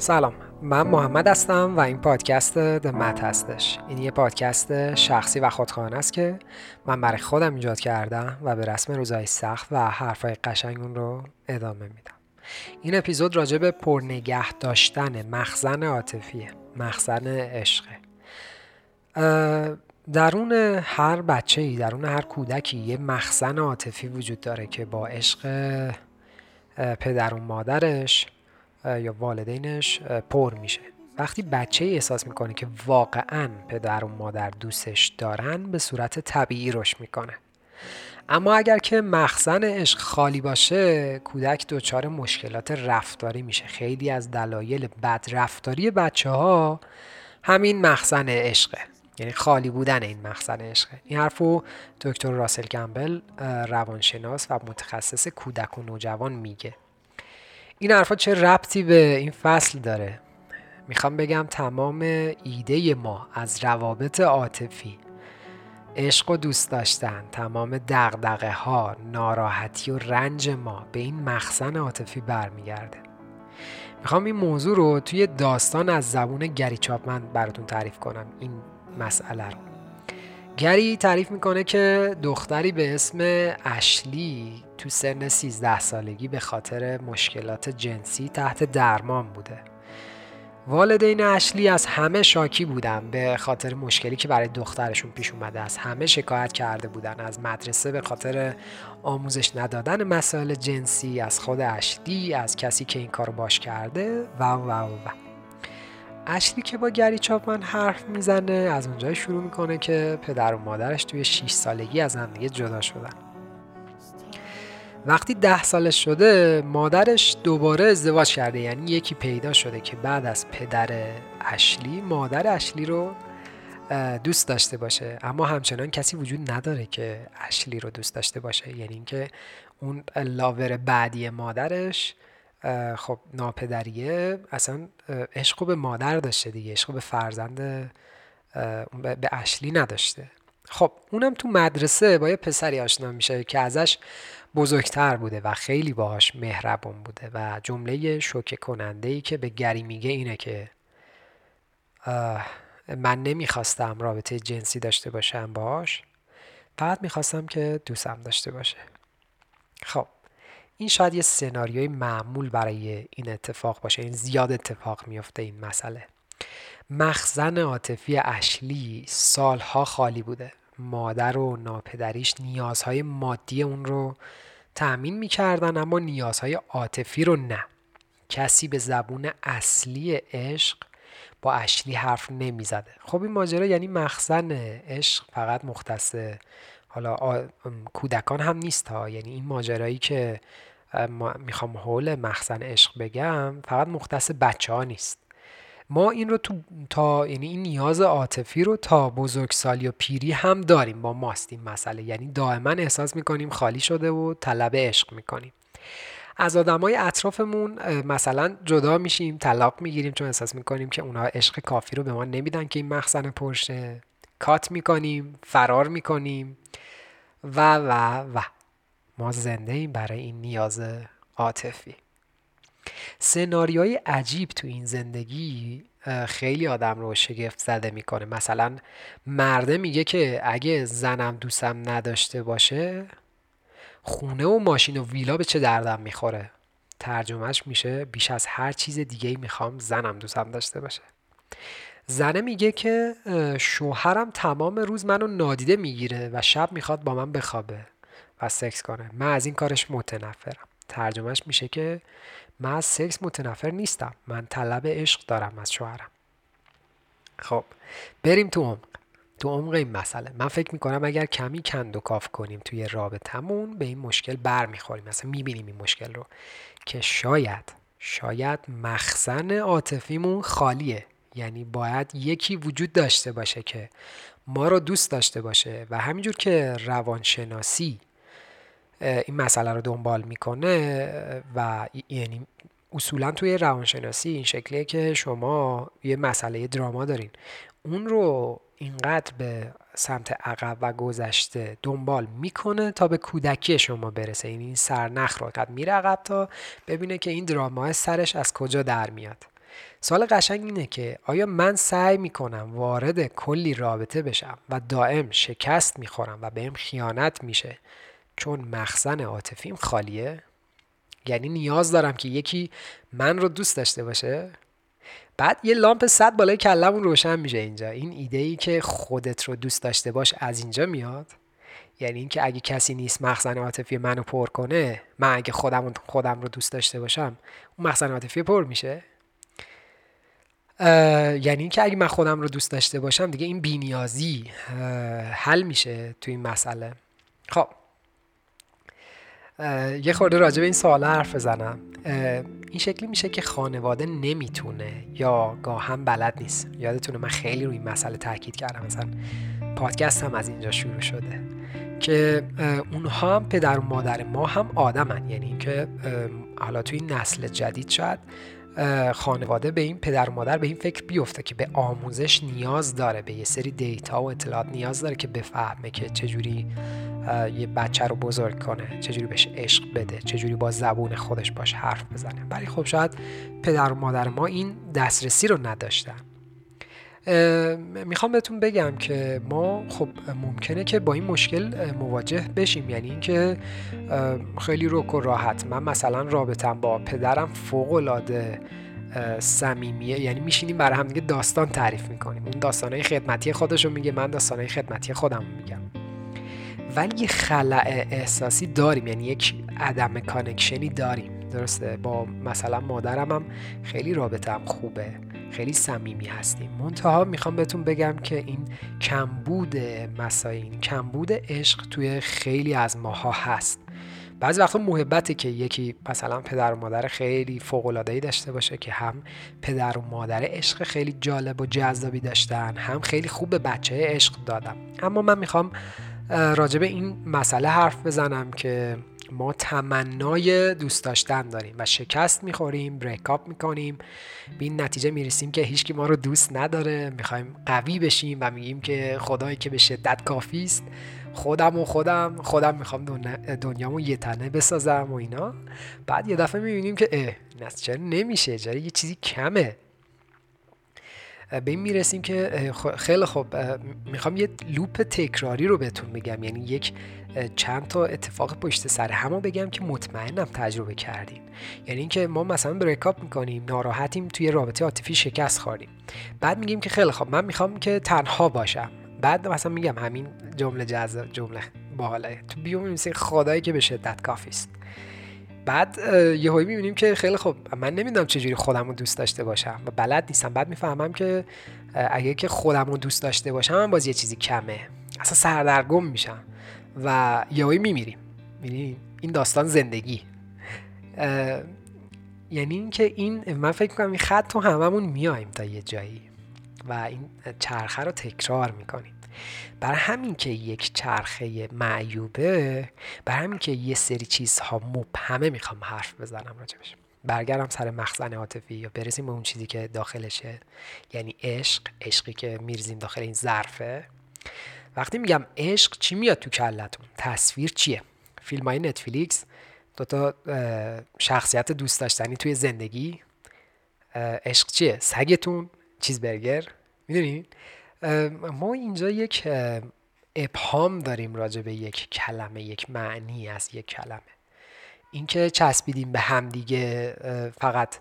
سلام من محمد هستم و این پادکست دمت هستش. این یه پادکست شخصی و خودخواهانه است که من برای خودم ایجاد کردم و به رسم روزهای سخت و حرفای قشنگ اون رو ادامه میدم. این اپیزود راجع به پرنگه داشتن مخزن عاطفیه مخزن عشقه. درون هر بچه ای درون هر کودکی یه مخزن عاطفی وجود داره که با عشق پدر و مادرش یا والدینش پر میشه. وقتی بچه ای احساس می‌کنه که واقعا پدر و مادر دوستش دارن به صورت طبیعی رشد می‌کنه. اما اگر که مخزن عشق خالی باشه کودک دچار مشکلات رفتاری میشه. خیلی از دلایل بد رفتاری بچه ها همین مخزن عشقه. یعنی خالی بودن این مخزن عشقه. این حرفو دکتر راسل کمبل روانشناس و متخصص کودک و نوجوان میگه. این حرفا چه ربطی به این فصل داره؟ می‌خوام بگم تمام ایده ما از روابط عاطفی عشق و دوست داشتن تمام دغدغه ها ناراحتی و رنج ما به این مخزن عاطفی برمیگرده. می‌خوام این موضوع رو توی داستان از زبون گری چاپمن براتون تعریف کنم این مسئله رو. گری تعریف می‌کنه که دختری به اسم اشلی تو سن 13 سالگی به خاطر مشکلات جنسی تحت درمان بوده والدین اشلی از همه شاکی بودن به خاطر مشکلی که برای دخترشون پیش اومده از همه شکایت کرده بودن از مدرسه به خاطر آموزش ندادن مسائل جنسی از خود اشلی از کسی که این کارو باش کرده و و و, و. اشلی که با گری چاپمن حرف می‌زنه از اونجای شروع می‌کنه که پدر و مادرش توی 6 سالگی از هم دیگه جدا شدن. وقتی ده سالش شده مادرش دوباره ازدواج کرده. یعنی یکی پیدا شده که بعد از پدر اشلی مادر اشلی رو دوست داشته باشه. اما همچنان کسی وجود نداره که اشلی رو دوست داشته باشه. یعنی اینکه اون لاور بعدی مادرش خب ناپدریه. اصلا عشق به مادر داشته دیگه. عشق به فرزند به اشلی نداشته. خب اونم تو مدرسه با یه پسری آشنا میشه که ازش بزرگتر بوده و خیلی باهاش مهربون بوده و جمله شوکه کننده ای که به گری میگه اینه که من نمی‌خواستم رابطه جنسی داشته باشم باش فقط می‌خواستم که دوستم داشته باشه. خب این شاید یه سناریوی معمول برای این اتفاق باشه این زیاد اتفاق میفته این مسئله. مخزن عاطفی اشلی سالها خالی بوده. مادر و ناپدریش نیازهای مادی اون رو تأمین می‌کردن اما نیازهای عاطفی رو نه. کسی به زبون اصلی عشق با اشلی حرف نمی‌زده. خب این ماجرا یعنی مخزن عشق فقط مختص حالا کودکان هم نیست ها. یعنی این ماجرایی که می‌خوام حول مخزن عشق بگم فقط مختص بچه ها نیست. ما این رو تو تا یعنی این نیاز عاطفی رو تا بزرگسالی و پیری هم داریم. با ماست این مسئله. یعنی دائما احساس می‌کنیم خالی شده و طلب عشق می‌کنیم. از آدمای اطرافمون مثلا جدا میشیم طلاق می‌گیریم چون احساس می‌کنیم که اونها عشق کافی رو به ما نمیدن که این مخزن پرشه. کات می‌کنیم فرار می‌کنیم. و و و. ما زنده ایم برای این نیاز عاطفی. سناریوهای عجیب تو این زندگی خیلی آدم رو شگفت زده می‌کنه. مثلا مرده میگه که اگه زنم دوستم نداشته باشه خونه و ماشین و ویلا به چه دردم می‌خوره؟ ترجمهش میشه بیش از هر چیز دیگه می‌خوام زنم دوستم داشته باشه. زنه میگه که شوهرم تمام روز منو نادیده می‌گیره و شب می‌خواد با من بخوابه و سکس کنه. من از این کارش متنفرم. ترجمهش میشه که من از سکس متنفر نیستم. من طلب عشق دارم از شوهرم. خب بریم تو عمق. تو عمق این مسئله. من فکر می‌کنم اگر کمی کند و کاف کنیم توی رابطمون به این مشکل بر می‌خوریم مثلا می‌بینیم این مشکل رو. که شاید شاید مخزن عاطفیمون خالیه. یعنی باید یکی وجود داشته باشه که ما رو دوست داشته باشه و همینجور که روانشناسی این مسئله رو دنبال می‌کنه و یعنی اصولا توی روانشناسی این شکلیه که شما یه مسئله دراما دارین. اون رو اینقدر به سمت عقب و گذشته دنبال می‌کنه تا به کودکی شما برسه. یعنی این سرنخ رو قد میره عقب تا ببینه که این دراما سرش از کجا در میاد. سوال قشنگ اینه که آیا من سعی می‌کنم وارد کلی رابطه بشم و دائم شکست می‌خورم و بهم خیانت میشه چون مخزن عاطفیم خالیه؟ یعنی نیاز دارم که یکی من رو دوست داشته باشه؟ بعد یه لامپ صد بالای کلمون روشن میشه اینجا. این ایده ای که خودت رو دوست داشته باش از اینجا میاد؟ یعنی اینکه اگه کسی نیست مخزن عاطفی منو پر کنه من اگه خودم خودم رو دوست داشته باشم اون مخزن عاطفی پر میشه؟ یعنی اینکه اگه من خودم رو دوست داشته باشم دیگه این بینیازی حل میشه تو این مسئله. خب. یه خورده راجع به این سوال حرف بزنم. این شکلی میشه که خانواده نمی‌تونه یا گاهم بلد نیست. یادتونه من خیلی روی این مسئله تاکید کردم. مثلا پادکست هم از اینجا شروع شده که اونها هم پدر و مادر ما هم آدمن. یعنی اینکه حالا توی نسل جدید شاید خانواده به این پدر مادر به این فکر بیفته که به آموزش نیاز داره به یه سری دیتا و اطلاعات نیاز داره که بفهمه که چجوری یه بچه رو بزرگ کنه چجوری بهش عشق بده چجوری با زبون خودش باش حرف بزنه. ولی خب شاید پدر و مادر ما این دسترسی رو نداشتن. می‌خوام بهتون بگم که ما خب ممکنه که با این مشکل مواجه بشیم. یعنی اینکه خیلی روک و راحت. من مثلا رابطم با پدرم فوق العاده صمیمیه. یعنی میشینیم برای هم دیگه داستان تعریف می‌کنیم. اون داستانهای خدمتی خودش رو میگه من داستانهای خدمتی خودم میگم. ولی یه خلع احساسی داریم. یعنی یک عدم کانکشنی داریم. درسته؟ با مثلا مادرم هم خیلی رابطه خوبه. خیلی صمیمی هستیم. منتها می‌خوام بهتون بگم که این کمبود مسائل این کمبود عشق توی خیلی از ماها هست. بعضی وقتا محبته که یکی مثلا پدر و مادر خیلی فوق العاده داشته باشه که هم پدر و مادر عشق خیلی جالب و جذابی داشتن هم خیلی خوب به بچه عشق دادم اما من می‌خوام راجع به این مسئله حرف بزنم که ما تمنای دوست داشتن داریم و شکست می‌خوریم بریکاپ می‌کنیم. به این نتیجه می‌رسیم که هیچکی ما رو دوست نداره. می‌خوایم قوی بشیم و میگیم که خدایی که به شدت کافی است. خودم و خودم. خودم می‌خوام دنیامو یه تنه بسازم و اینا. بعد یه دفعه می‌بینیم که اه چرا نمیشه؟ چرا یه چیزی کمه. به این می‌رسیم که خیلی خوب می‌خوام یه لوپ تکراری رو بهتون بگم. یعنی یک چند تا اتفاق پشت سر همو بگم که مطمئنم تجربه کردیم یعنی اینکه ما مثلا بریکاپ می‌کنیم ناراحتیم توی رابطه عاطفی شکست خوردیم بعد میگیم که خیلی خوب من می‌خوام که تنها باشم. بعد مثلا میگم همین جمله جمله باحاله. تو بیوم میسه خدایی که به شدت کافی است بعد یه هایی می‌بینیم که خیلی خوب من نمی‌دونم چجوری خودم رو دوست داشته باشم. و بلد نیستم. بعد می‌فهمم که اگه که خودم رو دوست داشته باشم من باز یه چیزی کمه. اصلا سردرگم میشم. و یهویی میمیریم. یعنی این داستان زندگی. یعنی اینکه این من فکر کنم این خط تو هممون میایم تا یه جایی. و این چرخه رو تکرار می‌کنیم. برای همین که یک چرخه معیوبه برای همین که یه سری چیزها مبهمه می‌خوام حرف بزنم راجبش برگردم سر مخزن عاطفی یا برسیم به اون چیزی که داخلشه. یعنی عشق عشقی که میرزیم داخل این ظرفه. وقتی میگم عشق چی میاد تو کلتون تصویر چیه؟ فیلم های نتفلیکس دوتا شخصیت دوست داشتنی توی زندگی. عشق چیه؟ سگتون چیز برگر می‌دونین؟ ما اینجا یک ابهام داریم راجع به یک کلمه یک معنی از یک کلمه. اینکه چسبیدیم به همدیگه فقط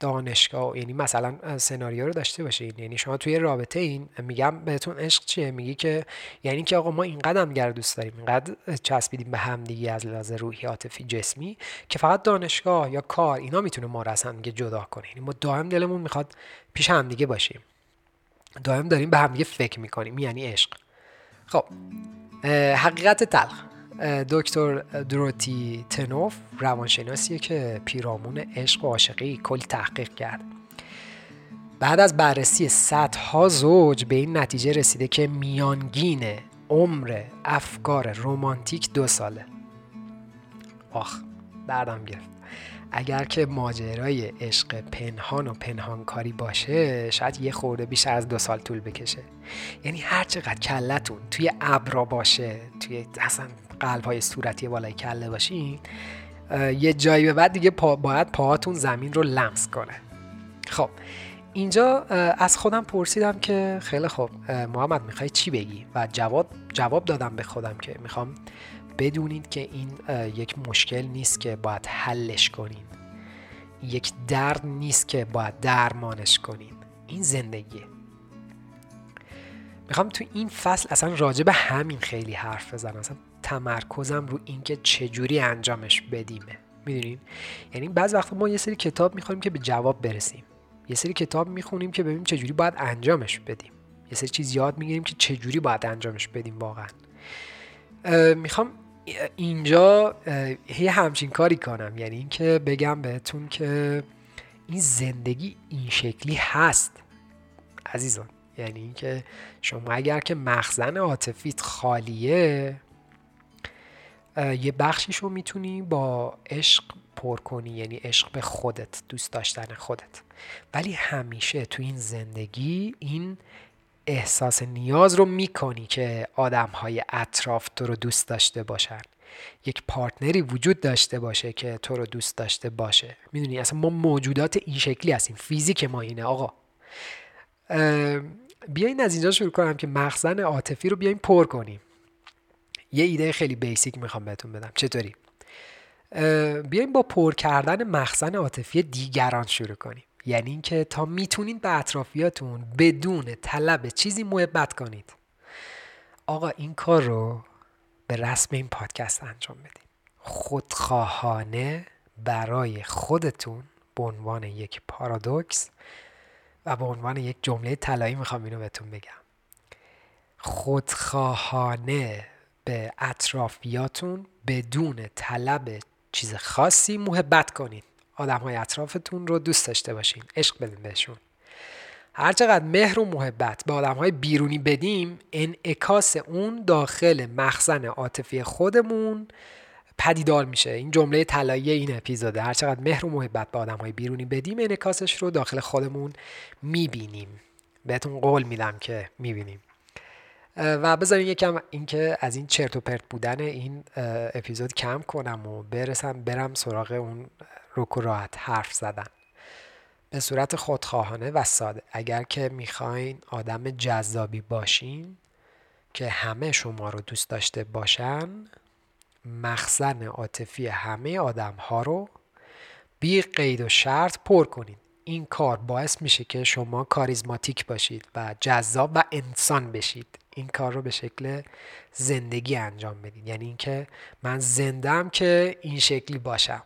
دانشگاه یعنی مثلا سناریو رو داشته باشین. یعنی شما توی رابطه این میگم بهتون عشق چیه؟ میگی که یعنی که آقا ما اینقدر هم دوست داریم اینقدر چسبیدیم به همدیگه از لحاظ روحی عاطفی جسمی که فقط دانشگاه یا کار اینا می‌تونه ما رو از همدیگه جدا کنه. یعنی ما دائم دلمون می‌خواد پیش همدیگه باشیم. دائم داریم به همدیگه فکر می‌کنیم یعنی عشق. خب حقیقت تلخ. دکتر دروتی تنوف روانشناسیه که پیرامون عشق و عاشقی کلی تحقیق کرد. بعد از بررسی صدها زوج به این نتیجه رسیده که میانگین عمر افکار رومانتیک دو ساله. آخ دردم گرفت. اگر که ماجرای عشق پنهان و پنهانکاری باشه شاید یه خورده بیشتر از دو سال طول بکشه. یعنی هر چقدر کلتون توی ابرا باشه توی اصلا قلب های صورتی بالای کله باشین یه جایی به بعد دیگه پا باید پاهاتون زمین رو لمس کنه. خب اینجا از خودم پرسیدم که خیلی خب محمد می‌خوای چی بگی؟ و جواب جواب دادم به خودم که می‌خوام بدونید که این یک مشکل نیست که باید حلش کنین. یک درد نیست که باید درمانش کنین. این زندگیه. می‌خوام تو این فصل اصلا راجع به همین خیلی حرف بزنم. اصلا تمرکزم رو اینکه چجوری انجامش بدیمه. می‌دونین؟ یعنی بعض وقتا ما یه سری کتاب می‌خوایم که به جواب برسیم. یه سری کتاب می‌خونیم که ببینیم چجوری باید انجامش بدیم. یه سری چیز یاد می‌گیریم که چجوری باید انجامش بدیم واقعا. می‌خوام اینجا یه همچین کاری کنم. یعنی اینکه بگم بهتون که این زندگی این شکلی هست عزیزان. یعنی اینکه شما اگر که مخزن عاطفیت خالیه یه بخشیش رو می‌تونی با عشق پر کنی. یعنی عشق به خودت دوست داشتن خودت. ولی همیشه تو این زندگی این احساس نیاز رو می‌کنی که آدم های اطراف تو رو دوست داشته باشن. یک پارتنری وجود داشته باشه که تو رو دوست داشته باشه. می‌دونی اصلا ما موجودات این شکلی هستیم. فیزیک ما اینه آقا. بیاین از اینجا شروع کنم که مخزن عاطفی رو بیاین پر کنیم. یه ایده خیلی بیسیک می‌خوام بهتون بدم. چطوری؟ بیایم با پر کردن مخزن عاطفی دیگران شروع کنیم. یعنی اینکه تا می‌تونید به اطرافیاتون بدون طلب چیزی محبت کنید. آقا این کار رو به رسم این پادکست انجام بدید خودخواهانه برای خودتون به عنوان یک پارادوکس و به عنوان یک جمله طلایی می‌خوام اینو بهتون بگم. خودخواهانه به اطرافیاتون بدون طلب چیز خاصی محبت کنید. آدم های اطرافتون رو دوست داشته باشین. عشق بدین بهشون. هرچقدر مهر و محبت به آدم های بیرونی بدیم انعکاس اون داخل مخزن عاطفی خودمون پدیدار میشه. این جمله طلایی این اپیزوده. هرچقدر مهر و محبت به آدم های بیرونی بدیم انعکاسش رو داخل خودمون می‌بینیم. بهتون قول میدم که می‌بینیم. و بذارین یکم اینکه از این چرت و پرت بودن این اپیزود کم کنم و برسم برم سراغ اون روک راحت حرف زدن. به صورت خودخواهانه و ساده اگر که می‌خواین آدم جذابی باشین که همه شما رو دوست داشته باشن مخزن عاطفی همه آدم ها رو بی قید و شرط پر کنید این کار باعث میشه که شما کاریزماتیک باشید و جذاب و انسان بشید. این کار رو به شکل زندگی انجام بدید یعنی اینکه من زندم که این شکلی باشم.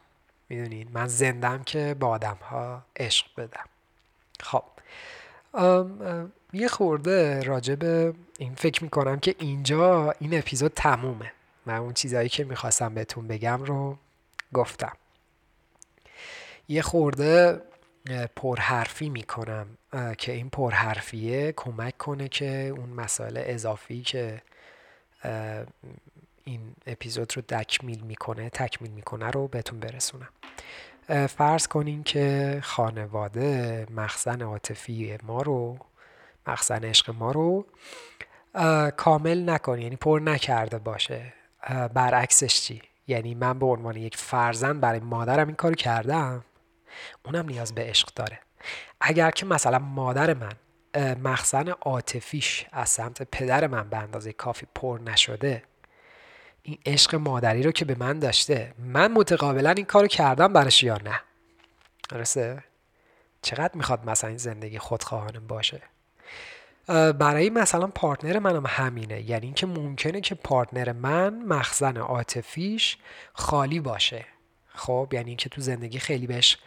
می‌دونید من زندم که با آدم ها عشق بدم. خب. یه خورده راجع به این فکر می‌کنم که اینجا این اپیزود تمومه. من اون چیزهایی که می‌خواستم بهتون بگم رو گفتم. یه خورده پرحرفی می‌کنم که این پرحرفیه کمک کنه که اون مسائل اضافی که این اپیزود رو تکمیل می‌کنه تکمیل می‌کنه رو بهتون برسونم. فرض کنین که خانواده مخزن عاطفی ما رو مخزن عشق ما رو کامل نکنه یعنی پر نکرده باشه. برعکسش چی؟ یعنی من به عنوان یک فرزند برای مادرم این کارو کردم؟ اونم نیاز به عشق داره. اگر که مثلا مادر من مخزن عاطفیش از سمت پدر من به اندازه کافی پر نشده این عشق مادری رو که به من داشته من متقابلا این کارو کردم برش یا نه؟ درسته؟ چقدر می‌خواد مثلا این زندگی خودخواهانه باشه؟ برای مثلا پارتنر منم همینه. یعنی اینکه ممکنه که پارتنر من مخزن عاطفیش خالی باشه. خب؟ یعنی اینکه تو زندگی خیلی بهش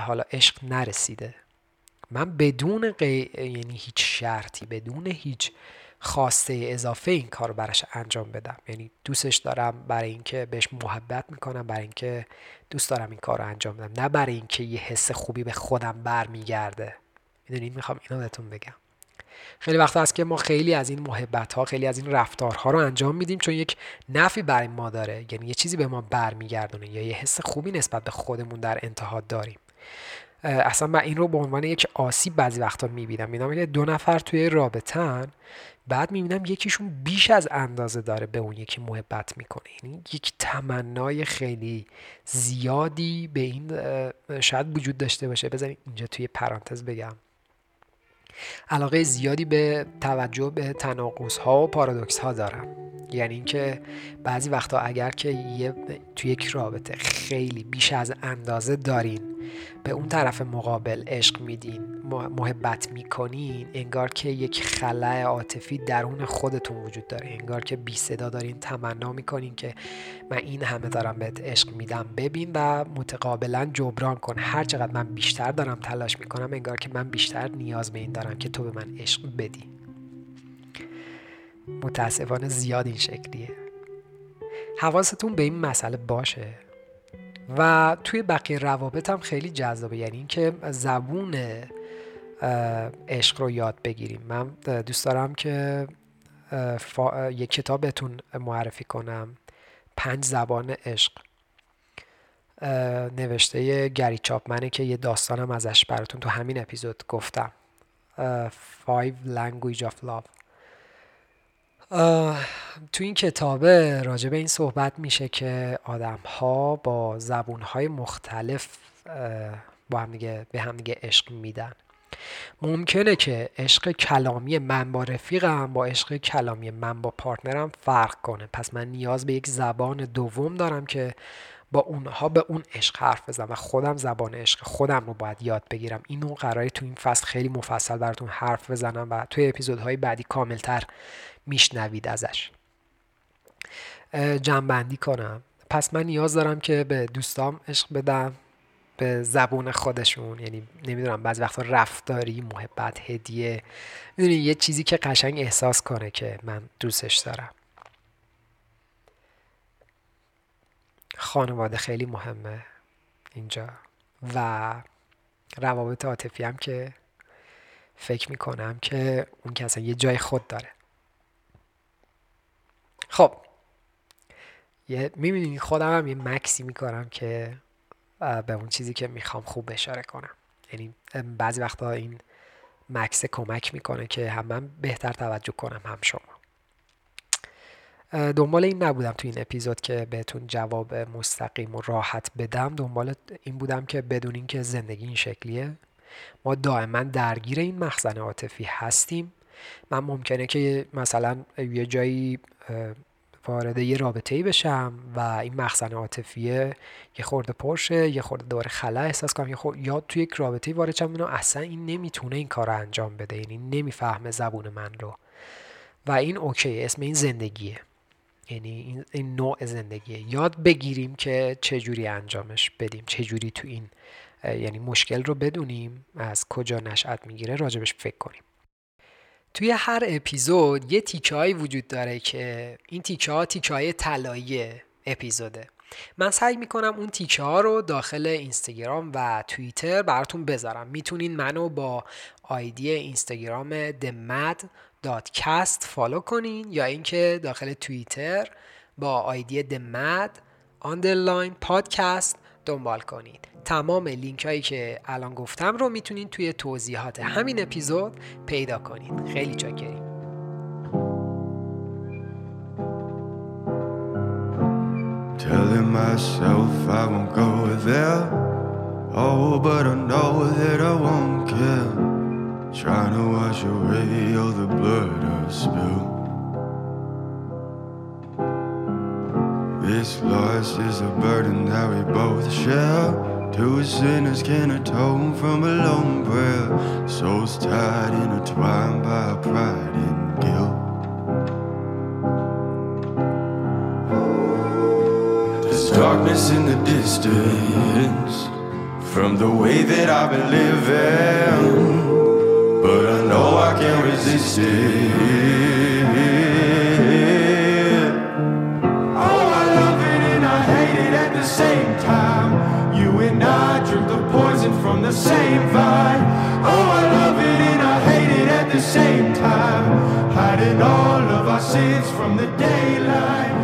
حالا عشق نرسیده. من بدون قی... یعنی هیچ شرطی بدون هیچ خواسته اضافه این کار براش انجام بدم. یعنی دوستش دارم برای اینکه بهش محبت می‌کنم برای اینکه دوست دارم این کار رو انجام بدم. نه برای اینکه یه حس خوبی به خودم برمیگرده. می‌دونید می‌خوام اینو بهتون بگم. خیلی وقت هست که ما خیلی از این محبت ها خیلی از این رفتارها رو انجام میدیم چون یک نفی برای ما داره. یعنی یه چیزی به ما برمیگردونه یا یه حس خوبی نسبت به خودمون در انتها داریم. اصلا من این رو به عنوان یک آسیب بعضی وقتا می‌بینم. می‌دونم که دو نفر توی رابطن بعد می‌بینم یکیشون بیش از اندازه داره به اون یکی محبت می‌کنه. یعنی یک تمنای خیلی زیادی به این شاید وجود داشته باشه. بذارید اینجا توی پرانتز بگم. علاقه زیادی به توجه به تناقض ها و پارادوکس ها دارم. یعنی اینکه بعضی وقتا اگر که یه توی یک رابطه خیلی بیش از اندازه دارین به اون طرف مقابل عشق میدین محبت می‌کنین انگار که یک خلع عاطفی درون خودتون وجود داره. انگار که بی صدا دارین تمنا می‌کنین که من این همه دارم بهت عشق میدم. ببین و متقابلا جبران کن. هر چقدر من بیشتر دارم تلاش می‌کنم انگار که من بیشتر نیاز به این دارم که تو به من عشق بدی. متاسفانه زیاد این شکلیه. حواستون به این مسئله باشه. و توی بقیه روابط هم خیلی جذابه. یعنی اینکه زبون عشق رو یاد بگیریم. من دوست دارم که یک کتاب بهتون معرفی کنم. پنج زبان عشق. نوشته گری چاپمنه که یه داستانم ازش براتون تو همین اپیزود گفتم. Five Language of Love. تو این کتابه راجع به این صحبت میشه که آدم ها با زبون های مختلف با هم دیگه به هم دیگه عشق میدن. ممکنه که عشق کلامی من با رفیقم با عشق کلامی من با پارتنرم فرق کنه. پس من نیاز به یک زبان دوم دارم که با اونها به اون عشق حرف بزنم و خودم زبان عشق خودم رو باید یاد بگیرم. اینو قراره تو این فصل خیلی مفصل براتون حرف بزنم و توی اپیزودهای بعدی کاملتر میشنوید ازش. جنبندی کنم. پس من نیاز دارم که به دوستام عشق بدم. به زبون خودشون یعنی نمی‌دونم بعضی وقتا رفتاری محبت هدیه. می‌دونی یه چیزی که قشنگ احساس کنه که من دوستش دارم. خانواده خیلی مهمه اینجا. و روابط عاطفی هم که فکر می‌کنم که اون اصلا یه جای خود داره. خب یه می‌بینید خودم هم یه مکسی می‌کنم که به اون چیزی که می‌خوام خوب اشاره کنم. یعنی بعضی وقتا این مکس کمک می‌کنه که هم من بهتر توجه کنم هم شما. دنبال این نبودم تو این اپیزود که بهتون جواب مستقیم و راحت بدم. دنبال این بودم که بدونین که زندگی این شکلیه ما دائما درگیر این مخزن عاطفی هستیم. من ممکنه که مثلا یه جایی وارد یه رابطه ای بشم و این مخزن عاطفیه یه خورده پرشه یه خورده دوباره خلا احساس کنم یا تو یک رابطه وارد شم. اصلا این نمی‌تونه این کار رو انجام بده یعنی نمی‌فهمه زبون من رو. و این اوکی اسم این زندگیه. یعنی این, نوع زندگیه. یاد بگیریم که چجوری انجامش بدیم چجوری تو این یعنی مشکل رو بدونیم از کجا نشأت می‌گیره راجبش فکر کنیم. توی هر اپیزود یه تیکه وجود داره که این تیکه ها تیکه های طلایی اپیزوده. من سعی می‌کنم اون تیکه ها رو داخل اینستاگرام و توییتر براتون بذارم. می‌تونین منو با آیدی اینستاگرام themad.cast فالو کنین یا اینکه داخل توییتر با آیدی themad underline podcast دنبال کنید تمام لینک هایی که الان گفتم رو می‌تونید توی توضیحات همین اپیزود پیدا کنید خیلی چاکریم Telling myself I won't go there Oh, but I know that I won't care Trying to wash away all the blood I've spilled This loss is a burden that we both share Two sinners can atone from a lone prayer. Souls tied, intertwined by pride and guilt. There's darkness in the distance from the way that I've been living, but I know I can't resist it. Same vine. Oh, I love it and I hate it at the same time. Hiding all of our sins from the daylight.